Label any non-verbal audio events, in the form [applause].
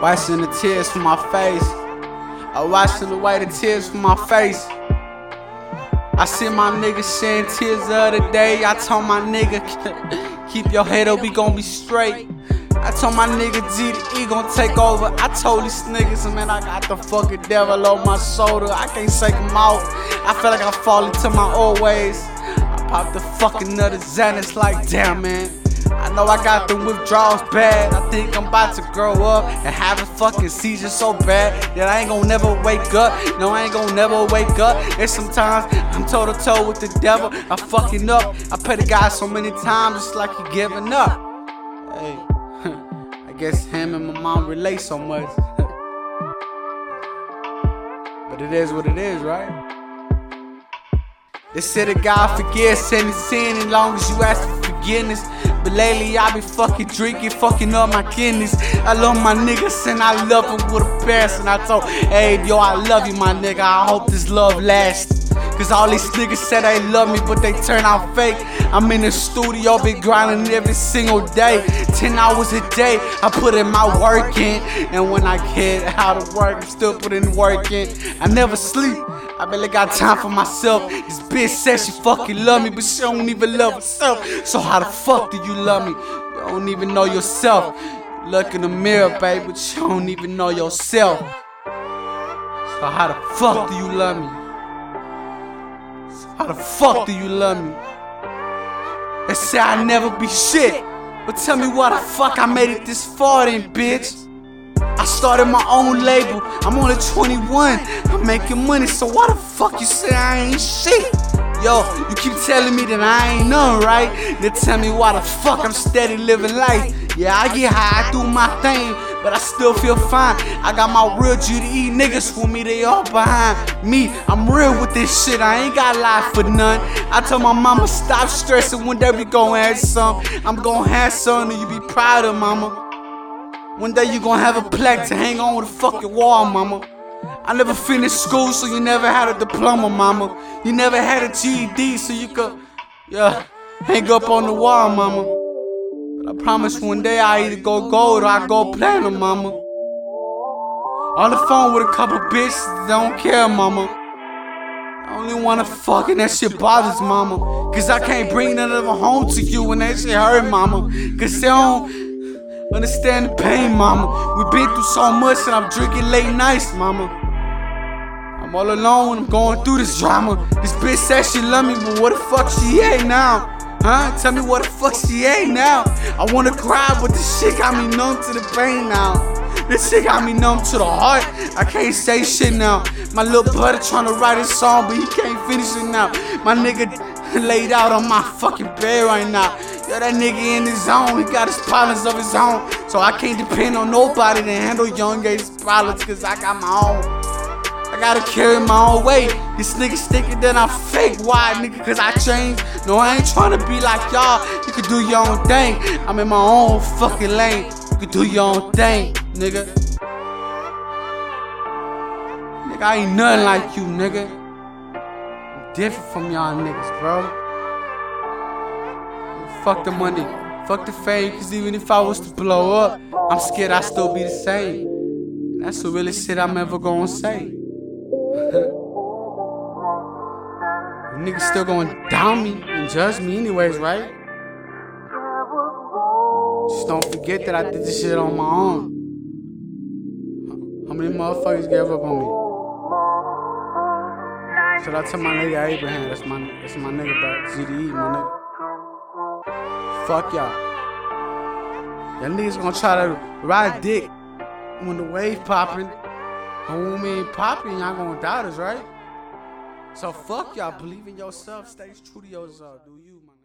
Washing the tears from my face. I washing away the tears from my face. I see my nigga shedding tears the other day. I told my nigga, [laughs] keep your head up, we gon' be straight. I told my nigga G the E gon' take over. I told these niggas, man, I got the fucking devil on my shoulder. I can't shake him out. I feel like I fall into my old ways. I pop the fucking of Xanax like, damn, man. I know I got the withdrawals bad. I think I'm about to grow up and have a fucking seizure so bad that I ain't gonna never wake up. No, I ain't gonna never wake up. And sometimes I'm toe to toe with the devil. I'm fucking up. I pray to God so many times, it's like he giving up. Hey, [laughs] I guess him and my mom relate so much. [laughs] but it is what it is, right? They said that God forgives any sin as long as you ask for forgiveness. But lately I be fucking drinking, fucking up my kidneys. I love my niggas and I love them with a passion. I told, hey, yo, I love you, my nigga. I hope this love lasts. Cause all these niggas said they love me, but they turn out fake. I'm in the studio, been grinding every single day. 10 hours a day, I put in my work in. And when I get out of work, I'm still putting work in. I never sleep. I barely got time for myself. This bitch says she fucking love me, but she don't even love herself. So how the fuck do you love me? You don't even know yourself. Look in the mirror, baby, but you don't even know yourself. So how the fuck do you love me? So how the fuck do you love me? They say I never be shit. But tell me why the fuck I made it this far then, bitch. I started my own label. I'm only 21. I'm making money, so why the fuck you say I ain't shit? Yo, you keep telling me that I ain't none, right? Then tell me why the fuck I'm steady living life. Yeah, I get high, I do my thing, but I still feel fine. I got my real GDE niggas for me, they all behind me. I'm real with this shit, I ain't got life for none. I told my mama, stop stressing, one day we gon' have some. I'm gon' have some, and you be proud of mama. One day you gonna have a plaque to hang on with the fucking wall, mama. I never finished school, so you never had a diploma, mama. You never had a GED, so you could, yeah, hang up on the wall, mama. But I promise one day I either go gold or I go platinum, mama. On the phone with a couple bitches, don't care, mama. I only wanna fuck and that shit bothers mama. Cause I can't bring none of them home to you when that shit hurt, mama. Cause they don't Understand the pain, mama. We've been through so much and I'm drinking late nights, mama. I'm all alone, I'm going through this drama. This bitch says she love me, but what the fuck she ain't now? Huh? Tell me what the fuck she ain't now. I wanna cry, but this shit got me numb to the pain now. This shit got me numb to the heart. I can't say shit now. My little brother trying to write a song, but he can't finish it now. My nigga [laughs] laid out on my fucking bed right now. Yeah, that nigga in his zone, he got his problems of his own. So I can't depend on nobody to handle young age problems, cause I got my own. I gotta carry my own weight. This nigga thinking that I'm fake. Why, nigga? Cause I changed? No, I ain't trying to be like y'all. You can do your own thing. I'm in my own fucking lane. You can do your own thing, nigga. Nigga, I ain't nothing like you, nigga. I'm different from y'all niggas, bro. Fuck the money, fuck the fame, cause even if I was to blow up, I'm scared I'd still be the same. That's the realest shit I'm ever gonna say. [laughs] niggas still gonna down me and judge me anyways, right? Just don't forget that I did this shit on my own. How many motherfuckers gave up on me? Shout out to my nigga Abraham, that's my that's my nigga back. GDE, my nigga. Fuck y'all. Y'all niggas gonna try to ride dick when the wave popping. Ain't popping, y'all gonna doubt us, right? So fuck y'all. Believe in yourself. Stay true to yourself. Do you, man?